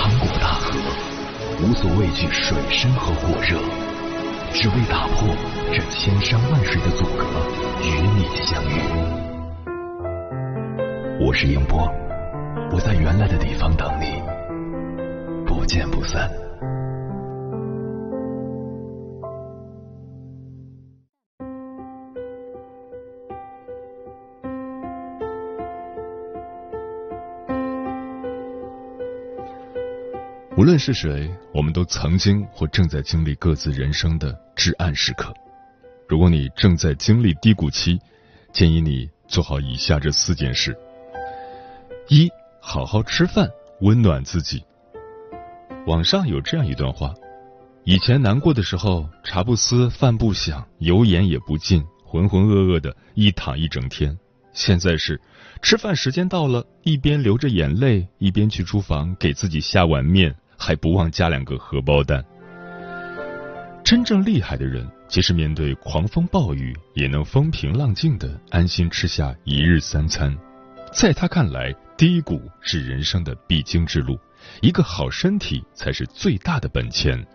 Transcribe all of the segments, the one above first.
趟过大河，无所畏惧水深和火热，只为打破这千山万水的阻隔，与你相遇。我是英波，我在原来的地方等你，不见不散。无论是谁，我们都曾经或正在经历各自人生的至暗时刻。如果你正在经历低谷期，建议你做好以下这四件事：一、好好吃饭，温暖自己。网上有这样一段话：以前难过的时候，茶不思饭不想，油盐也不进，浑浑噩噩的一躺一整天；现在是吃饭时间到了，一边流着眼泪，一边去厨房给自己下碗面。还不忘加两个荷包蛋。真正厉害的人，即使面对狂风暴雨，也能风平浪静的安心吃下一日三餐。在他看来，低谷是人生的必经之路，一个好身体才是最大的本钱，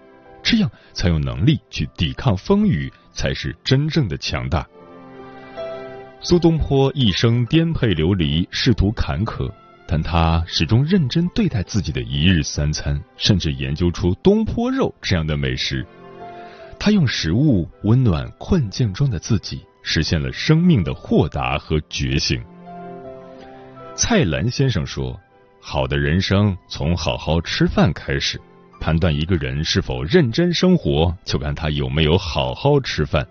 这样才有能力去抵抗风雨，才是真正的强大。苏东坡一生颠沛流离，仕途坎坷。但他始终认真对待自己的一日三餐，甚至研究出东坡肉这样的美食。他用食物温暖困境中的自己，实现了生命的豁达和觉醒。蔡澜先生说：“好的人生从好好吃饭开始，判断一个人是否认真生活，就看他有没有好好吃饭。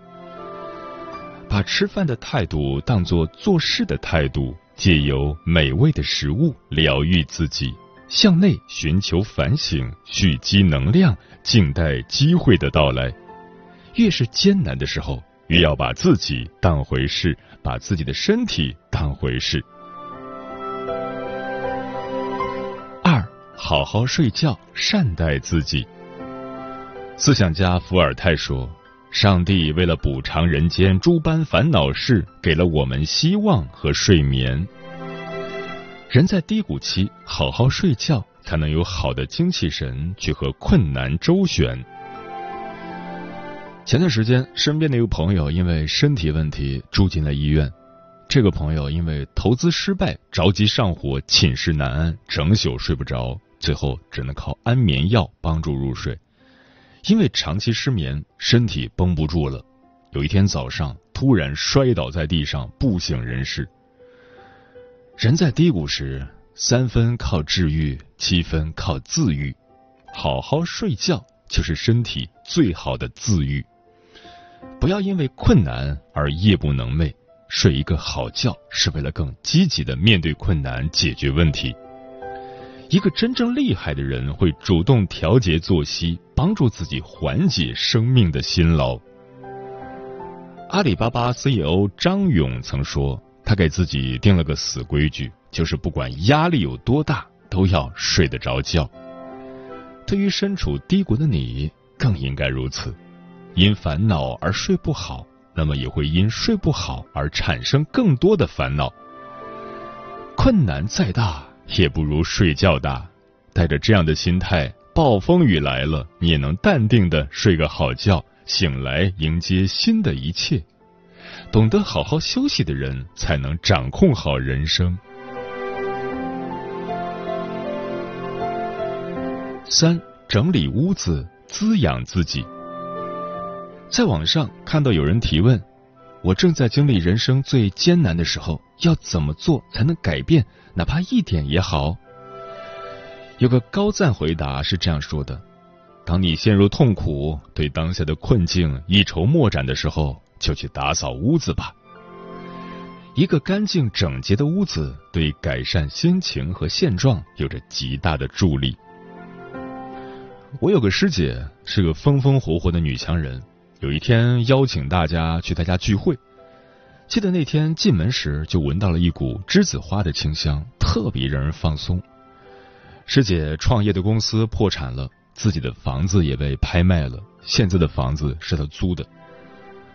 把吃饭的态度当做做事的态度。”借由美味的食物疗愈自己，向内寻求反省，蓄积能量，静待机会的到来。越是艰难的时候，越要把自己当回事，把自己的身体当回事。二，好好睡觉，善待自己。思想家伏尔泰说。上帝为了补偿人间诸般烦恼事，给了我们希望和睡眠。人在低谷期，好好睡觉，才能有好的精气神去和困难周旋。前段时间，身边的一个朋友因为身体问题住进了医院。这个朋友因为投资失败，着急上火，寝食难安，整宿睡不着，最后只能靠安眠药帮助入睡。因为长期失眠，身体绷不住了。有一天早上，突然摔倒在地上，不省人事。人在低谷时，三分靠治愈，七分靠自愈。好好睡觉就是身体最好的自愈。不要因为困难而夜不能寐，睡一个好觉是为了更积极的面对困难，解决问题。一个真正厉害的人会主动调节作息，帮助自己缓解生命的辛劳。阿里巴巴 CEO 张勇曾说：“他给自己定了个死规矩，就是不管压力有多大，都要睡得着觉。”对于身处低谷的你，更应该如此。因烦恼而睡不好，那么也会因睡不好而产生更多的烦恼。困难再大。也不如睡觉大，带着这样的心态，暴风雨来了，你也能淡定的睡个好觉，醒来迎接新的一切。懂得好好休息的人，才能掌控好人生。三，整理屋子，滋养自己。在网上看到有人提问。我正在经历人生最艰难的时候，要怎么做才能改变，哪怕一点也好？有个高赞回答是这样说的：当你陷入痛苦，对当下的困境一筹莫展的时候，就去打扫屋子吧。一个干净整洁的屋子，对改善心情和现状有着极大的助力。我有个师姐是个风风火火的女强人，有一天邀请大家去她家聚会。记得那天进门时就闻到了一股栀子花的清香，特别让人放松。师姐创业的公司破产了，自己的房子也被拍卖了，现在的房子是她租的。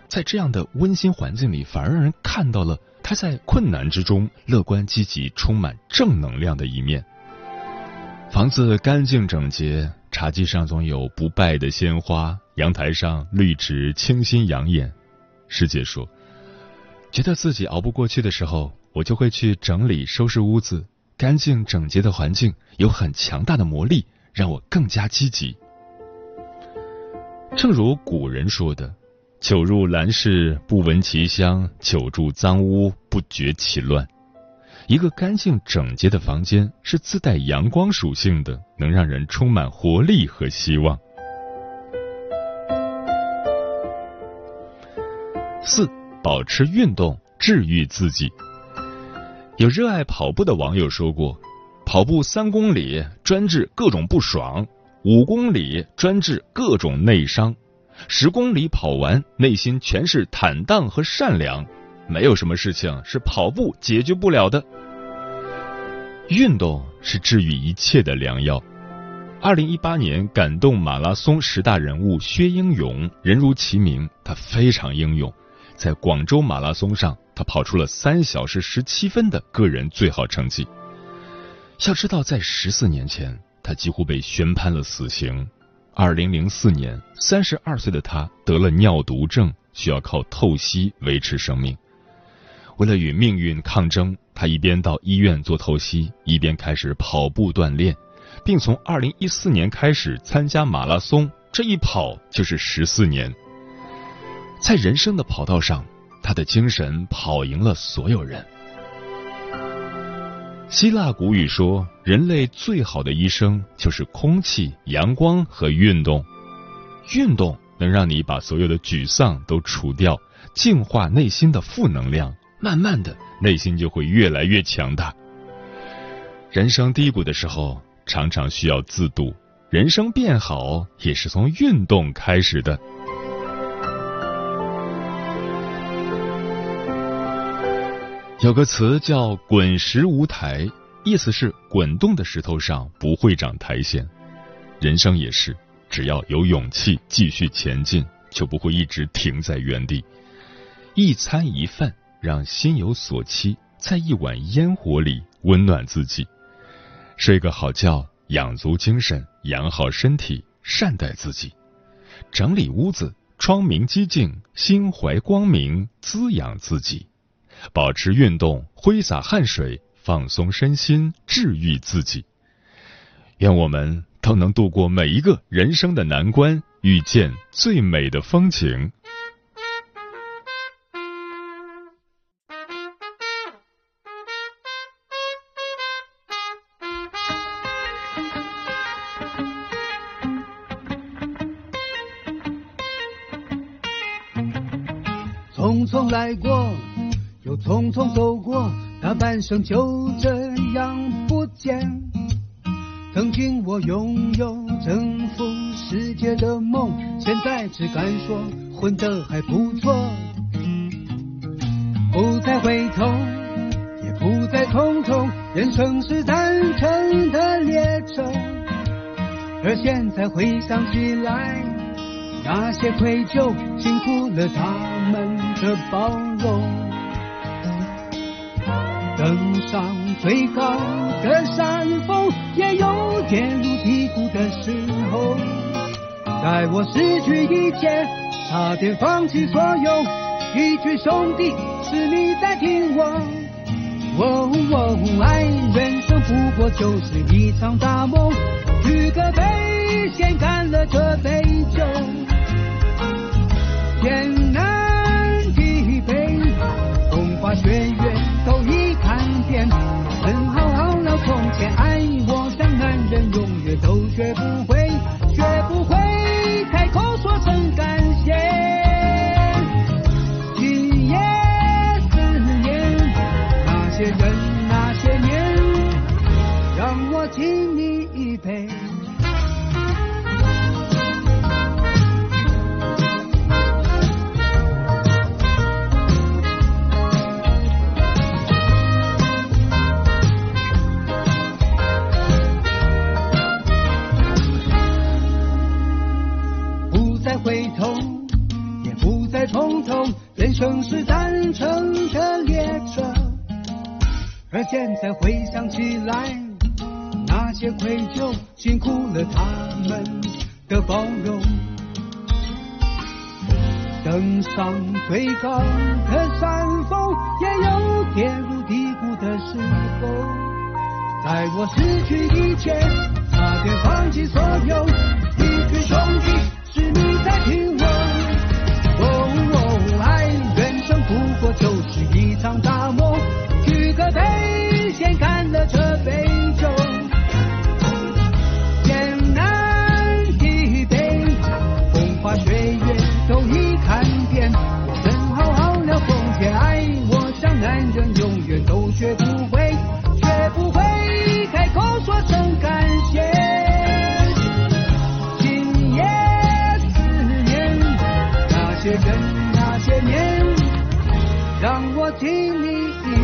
在这样的温馨环境里，反而让人看到了她在困难之中乐观积极、充满正能量的一面。房子干净整洁，茶几上总有不败的鲜花，阳台上绿植清新养眼。师姐说。觉得自己熬不过去的时候，我就会去整理收拾屋子，干净整洁的环境有很强大的魔力，让我更加积极。正如古人说的：“久入兰室不闻其香，久住脏屋不觉其乱。”一个干净整洁的房间是自带阳光属性的，能让人充满活力和希望。四。保持运动，治愈自己。有热爱跑步的网友说过：“跑步三公里专治各种不爽，五公里专治各种内伤，十公里跑完内心全是坦荡和善良。没有什么事情是跑步解决不了的。运动是治愈一切的良药。”二零一八年感动马拉松十大人物薛英勇，人如其名，他非常英勇。在广州马拉松上，他跑出了三小时十七分的个人最好成绩。要知道，在十四年前，他几乎被宣判了死刑。二零零四年，三十二岁的他得了尿毒症，需要靠透析维持生命。为了与命运抗争，他一边到医院做透析，一边开始跑步锻炼，并从二零一四年开始参加马拉松。这一跑就是十四年。在人生的跑道上，他的精神跑赢了所有人。希腊古语说：“人类最好的医生就是空气、阳光和运动。运动能让你把所有的沮丧都除掉，净化内心的负能量，慢慢的，内心就会越来越强大。人生低谷的时候，常常需要自渡；人生变好，也是从运动开始的。”有个词叫“滚石无苔”，意思是滚动的石头上不会长苔藓。人生也是，只要有勇气继续前进，就不会一直停在原地。一餐一饭，让心有所期，在一碗烟火里温暖自己。睡个好觉，养足精神，养好身体，善待自己。整理屋子，窗明几净，心怀光明，滋养自己。保持运动，挥洒汗水，放松身心，治愈自己。愿我们都能度过每一个人生的难关，遇见最美的风景。匆匆来过。匆匆走过，大半生就这样不见。曾经我拥有征服世界的梦，现在只敢说混得还不错。不再回头，也不再匆匆，人生是单程的列车。而现在回想起来，那些愧疚，辛苦了他们的包容。登上最高的山峰，也有跌入低谷的时候。在我失去一切，差点放弃所有，一句兄弟，是你在听我。哦哦，爱人生不过就是一场大梦，举个杯，先干了这杯酒。天南人，永远都学不会，现在回想起来，那些愧疚，辛苦了他们的包容。登上最高的山峰，也有跌入低谷的时候。在我失去一切，差点放弃所有，一群兄弟是你在听我。哦，爱，人生不过就是一场大梦，举个杯，先干了这杯酒。艰难的杯，风花雪月都已看遍，我们好好聊封建爱，我想男人永远都学不会，学不会开口说声感谢。今夜思念那些人那些年，让我敬你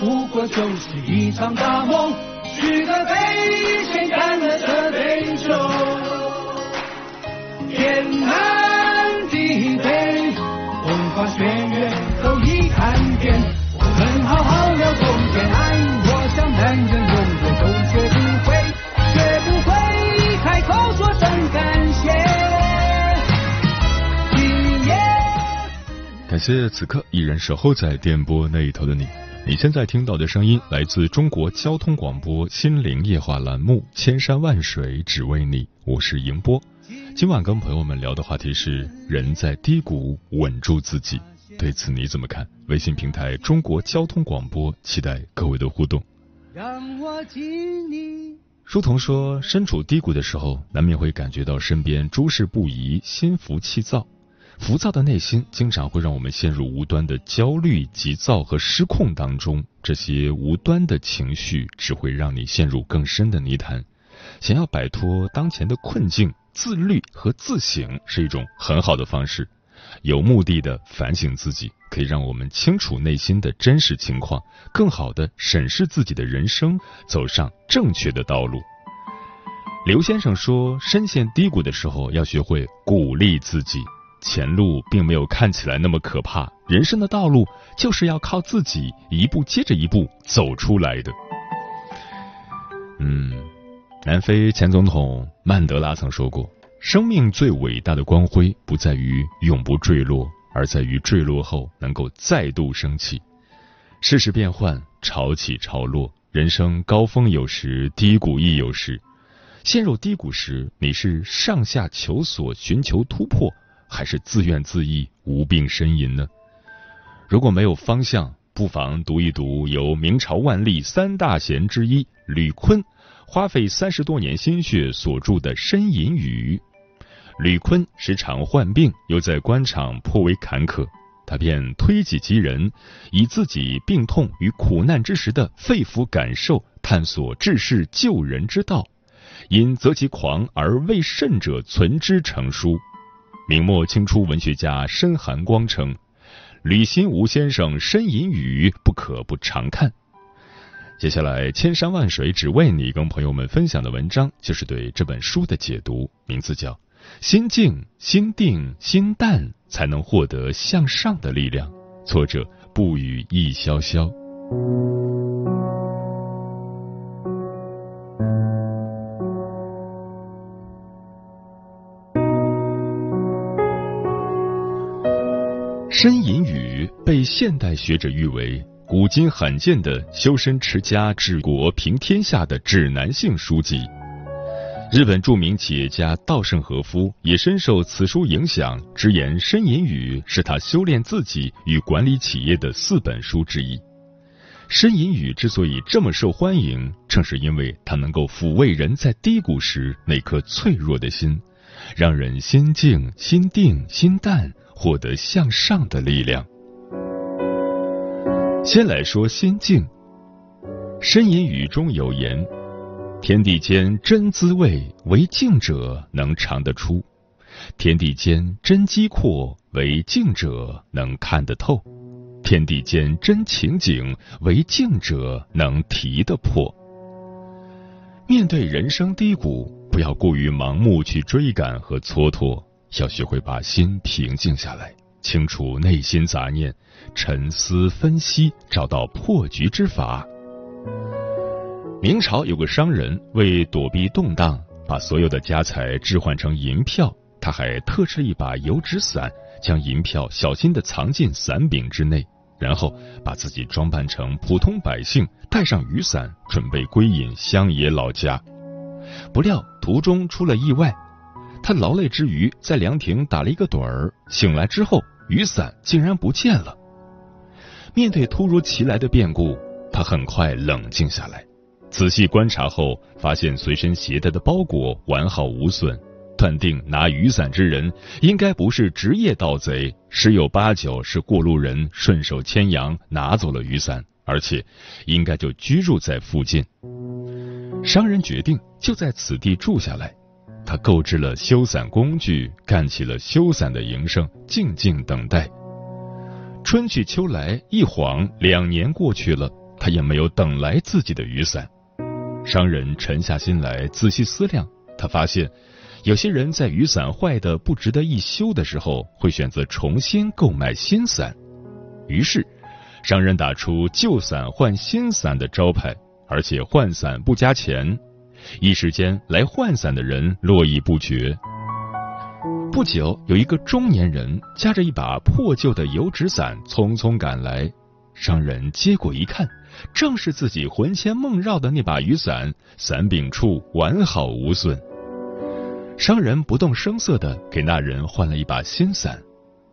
不过就是一场大梦，举个杯，先干了这杯酒。天南地北，风花雪月都已看遍，我们好好聊封建爱。我想男人永远都学不会，学不会开口说声感谢。感谢此刻依然守候在电波那一头的你。你现在听到的声音来自中国交通广播心灵夜话栏目《千山万水只为你》，我是迎波。今晚跟朋友们聊的话题是：人在低谷，稳住自己。对此你怎么看？微信平台中国交通广播，期待各位的互动。让我敬你。书童说，身处低谷的时候，难免会感觉到身边诸事不宜，心浮气躁。浮躁的内心经常会让我们陷入无端的焦虑、急躁和失控当中。这些无端的情绪只会让你陷入更深的泥潭。想要摆脱当前的困境，自律和自省是一种很好的方式。有目的的反省自己，可以让我们清楚内心的真实情况，更好的审视自己的人生，走上正确的道路。刘先生说，深陷低谷的时候，要学会鼓励自己。前路并没有看起来那么可怕，人生的道路就是要靠自己一步接着一步走出来的。嗯，南非前总统曼德拉曾说过：“生命最伟大的光辉不在于永不坠落，而在于坠落后能够再度升起。”世事变幻，潮起潮落，人生高峰有时，低谷亦有时。陷入低谷时，你是上下求索，寻求突破。还是自怨自艾、无病呻吟呢？如果没有方向，不妨读一读由明朝万历三大贤之一吕坤花费三十多年心血所著的《呻吟语》。吕坤时常患病，又在官场颇为坎坷，他便推己及人，以自己病痛与苦难之时的肺腑感受，探索治世救人之道。因择其狂而未甚者存之成书。明末清初文学家申寒光称：“吕新吾先生《呻吟语》不可不常看。”接下来，千山万水只为你，跟朋友们分享的文章就是对这本书的解读，名字叫《心静心定心淡，才能获得向上的力量》，作者不语易潇潇。呻吟语被现代学者誉为古今罕见的修身持家治国平天下的指南性书籍。日本著名企业家稻盛和夫也深受此书影响，直言《呻吟语》是他修炼自己与管理企业的四本书之一。《呻吟语》之所以这么受欢迎，正是因为它能够抚慰人在低谷时那颗脆弱的心，让人心静、心定、心淡。获得向上的力量。先来说心境。呻吟语中有言：“天地间真滋味，唯静者能尝得出；天地间真机阔，唯静者能看得透。”天地间真情景，唯静者能提得破。面对人生低谷，不要过于盲目去追赶和蹉跎，要学会把心平静下来，清除内心杂念，沉思分析，找到破局之法。明朝有个商人为躲避动荡，把所有的家财置换成银票，他还特制一把油纸伞，将银票小心地藏进伞柄之内。然后把自己装扮成普通百姓，带上雨伞，准备归隐乡野老家。不料途中出了意外，他劳累之余在凉亭打了一个盹儿，醒来之后雨伞竟然不见了。面对突如其来的变故，他很快冷静下来，仔细观察后发现随身携带的包裹完好无损。断定拿雨伞之人应该不是职业盗贼，十有八九是过路人顺手牵羊拿走了雨伞，而且应该就居住在附近。商人决定就在此地住下来，他购置了修伞工具，干起了修伞的营生，静静等待。春去秋来，一晃两年过去了，他也没有等来自己的雨伞。商人沉下心来仔细思量，他发现。有些人在雨伞坏的不值得一修的时候，会选择重新购买新伞。于是，商人打出“旧伞换新伞”的招牌，而且换伞不加钱。一时间，来换伞的人络绎不绝。不久，有一个中年人夹着一把破旧的油纸伞匆匆赶来，商人接过一看，正是自己魂牵梦绕的那把雨伞，伞柄处完好无损。商人不动声色的给那人换了一把新伞，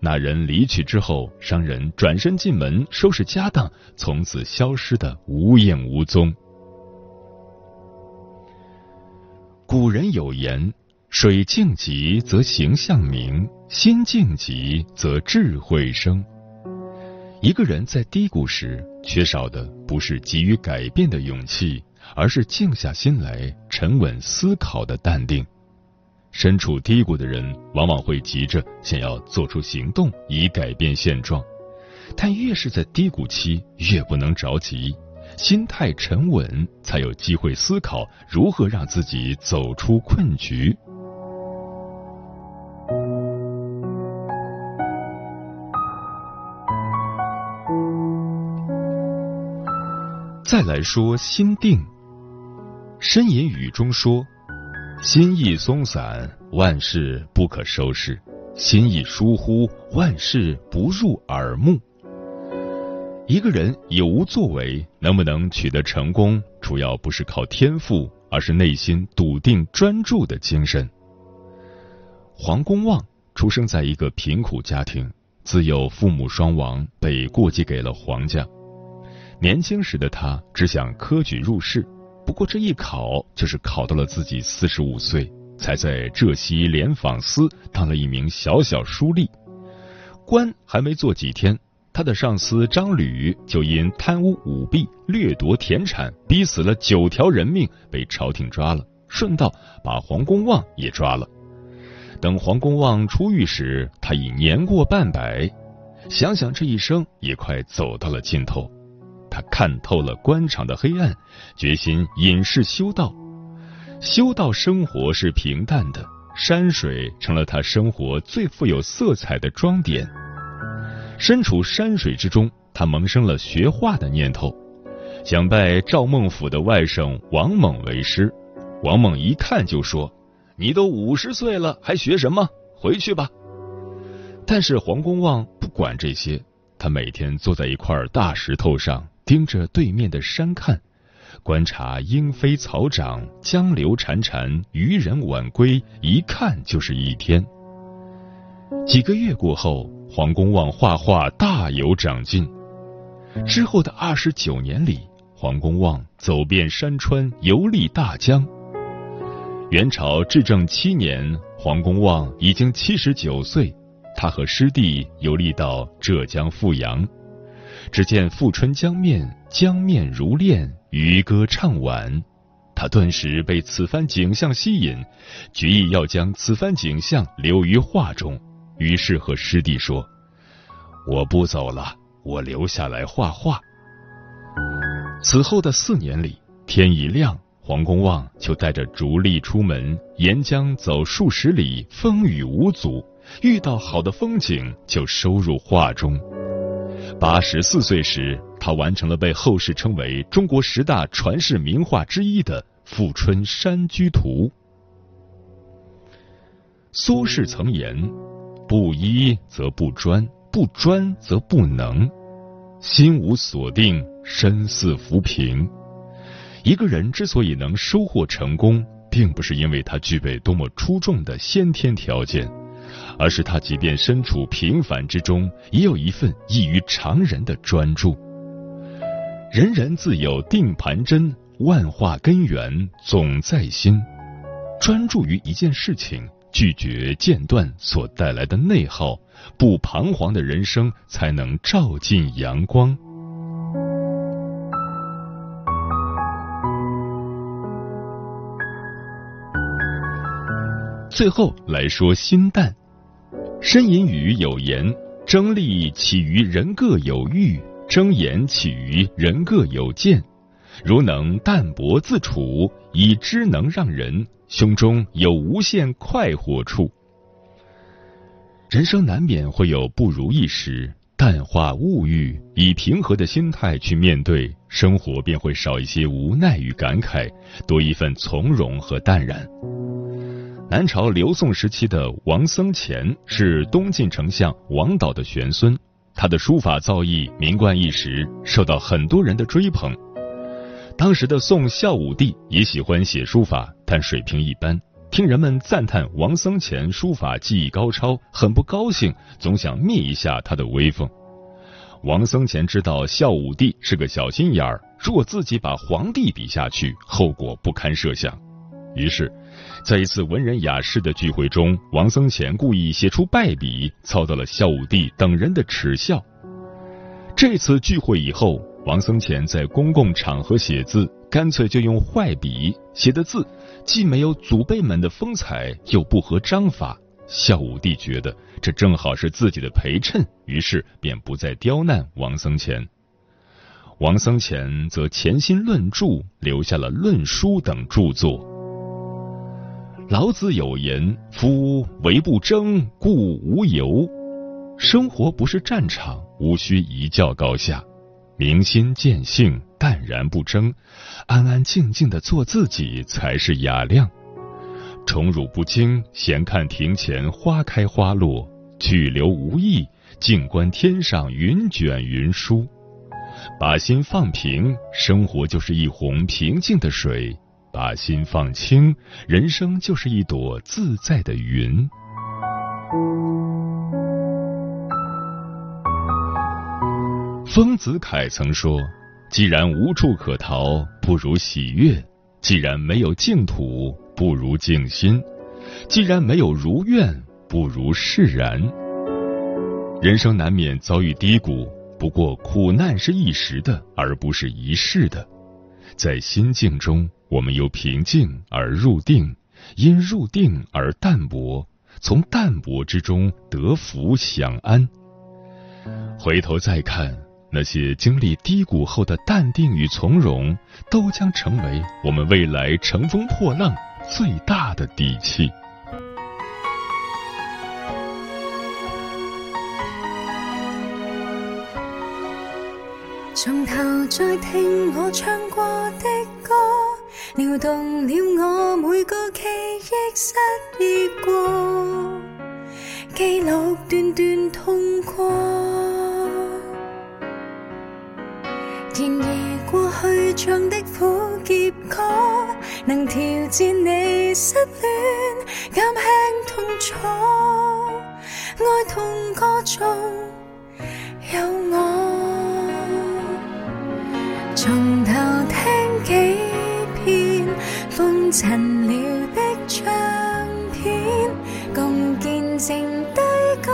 那人离去之后，商人转身进门收拾家当，从此消失的无影无踪。古人有言：“水静极则形象明，心静极则智慧生。”一个人在低谷时，缺少的不是急于改变的勇气，而是静下心来、沉稳思考的淡定。身处低谷的人，往往会急着想要做出行动以改变现状，但越是在低谷期，越不能着急，心态沉稳，才有机会思考如何让自己走出困局。再来说心定，《呻吟语》中说。心意松散，万事不可收拾；心意疏忽，万事不入耳目。一个人有无作为，能不能取得成功，主要不是靠天赋，而是内心笃定专注的精神。黄公望出生在一个贫苦家庭，自幼父母双亡，被过继给了黄家。年轻时的他只想科举入仕。不过这一考就是考到了自己四十五岁，才在浙西联访司当了一名小小书吏。官还没做几天，他的上司张吕就因贪污舞弊、掠夺田产，逼死了九条人命，被朝廷抓了，顺道把黄公望也抓了。等黄公望出狱时，他已年过半百，想想这一生也快走到了尽头。他看透了官场的黑暗，决心隐世修道。修道生活是平淡的，山水成了他生活最富有色彩的装点。身处山水之中，他萌生了学画的念头，想拜赵孟俯的外甥王猛为师。王猛一看就说：“你都五十岁了，还学什么？回去吧。”但是黄公望不管这些，他每天坐在一块大石头上。盯着对面的山看，观察莺飞草长、江流潺潺、渔人晚归，一看就是一天。几个月过后，黄公望画画大有长进。之后的二十九年里，黄公望走遍山川，游历大江。元朝至正七年，黄公望已经七十九岁，他和师弟游历到浙江富阳。只见富春江面，江面如练，渔歌唱晚。他顿时被此番景象吸引，决意要将此番景象留于画中。于是和师弟说：“我不走了，我留下来画画。此后的四年里，天一亮，黄公望就带着竹笠出门，沿江走数十里，风雨无阻。遇到好的风景，就收入画中。八十四岁时，他完成了被后世称为中国十大传世名画之一的《富春山居图》。苏轼曾言：“不依则不专，不专则不能。心无所定，身似浮萍。”一个人之所以能收获成功，并不是因为他具备多么出众的先天条件。而是他即便身处平凡之中，也有一份异于常人的专注。人人自有定盘针，万化根源总在心。专注于一件事情，拒绝间断所带来的内耗，不彷徨的人生才能照进阳光。最后来说心淡。申隐语有言：“争利起于人各有欲，争言起于人各有见。如能淡泊自处，以知能让人，胸中有无限快活处。人生难免会有不如意时，淡化物欲，以平和的心态去面对生活，便会少一些无奈与感慨，多一份从容和淡然。”南朝刘宋时期的王僧虔是东晋丞相王导的玄孙，他的书法造诣名冠一时，受到很多人的追捧。当时的宋孝武帝也喜欢写书法，但水平一般。听人们赞叹王僧虔书法技艺高超，很不高兴，总想灭一下他的威风。王僧虔知道孝武帝是个小心眼儿，如果自己把皇帝比下去，后果不堪设想，于是。在一次文人雅士的聚会中，王僧虔故意写出败笔，遭到了孝武帝等人的耻笑。这次聚会以后，王僧虔在公共场合写字，干脆就用坏笔写的字，既没有祖辈们的风采，又不合章法。孝武帝觉得这正好是自己的陪衬，于是便不再刁难王僧虔。王僧虔则潜心论著，留下了《论书》等著作。老子有言：“夫唯不争，故无尤。”生活不是战场，无需一较高下。明心见性，淡然不争，安安静静的做自己才是雅量。宠辱不惊，闲看庭前花开花落；去留无意，静观天上云卷云舒。把心放平，生活就是一泓平静的水。把心放轻，人生就是一朵自在的云。丰子恺曾说：“既然无处可逃，不如喜悦；既然没有净土，不如静心；既然没有如愿，不如释然。”人生难免遭遇低谷，不过苦难是一时的，而不是一世的。在心境中。我们由平静而入定，因入定而淡泊，从淡泊之中得福享安。回头再看那些经历低谷后的淡定与从容，都将成为我们未来乘风破浪最大的底气。从头再听我唱过的歌。撩动了我每个记忆，失意过，记录段段痛过。然而过去唱的苦涩歌，能调节你失恋，减轻痛楚，爱痛歌中有我，从头听几。遍风尘了的唱片，共见证低谷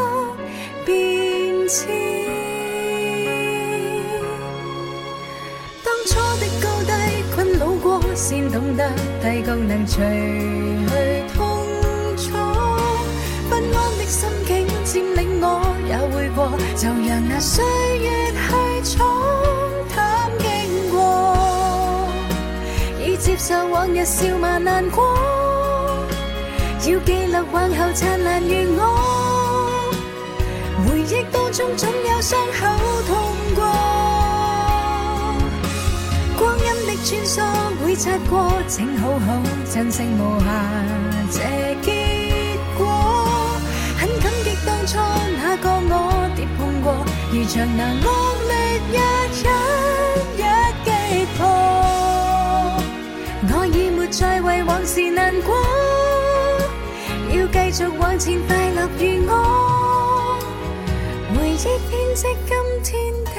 变迁。先懂得低谷能除去痛楚。不安的心境占领我。也會過，就讓那歲月去沖淡經過，已接受往日笑罵難過，要記錄往後燦爛如我，回憶當中總有傷口痛過，穿梭會擦過，請好好珍惜無瑕這結果。很感激當初那個我跌碰過，如像那惡劣日一一击破。我已沒再為往事難過，要繼續往前，快樂如我，回憶編織今天的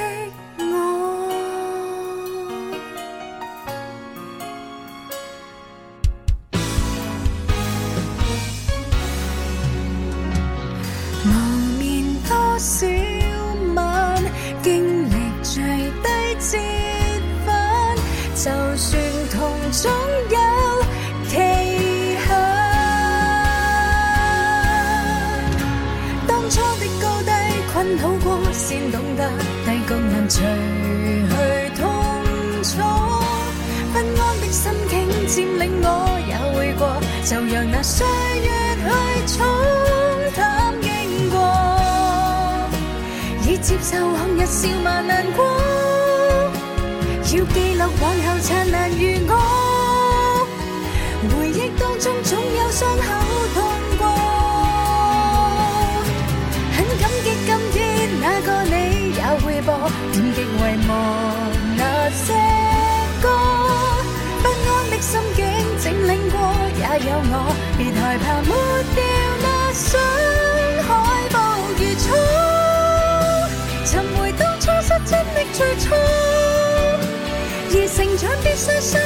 笑骂难过，要记录往后灿烂如我，回忆当中总有伤口痛过。很感激今天那个你也会播，点击遗忘那些歌，不安的心境整理过，也有我，别害怕抹最初，而成长必须相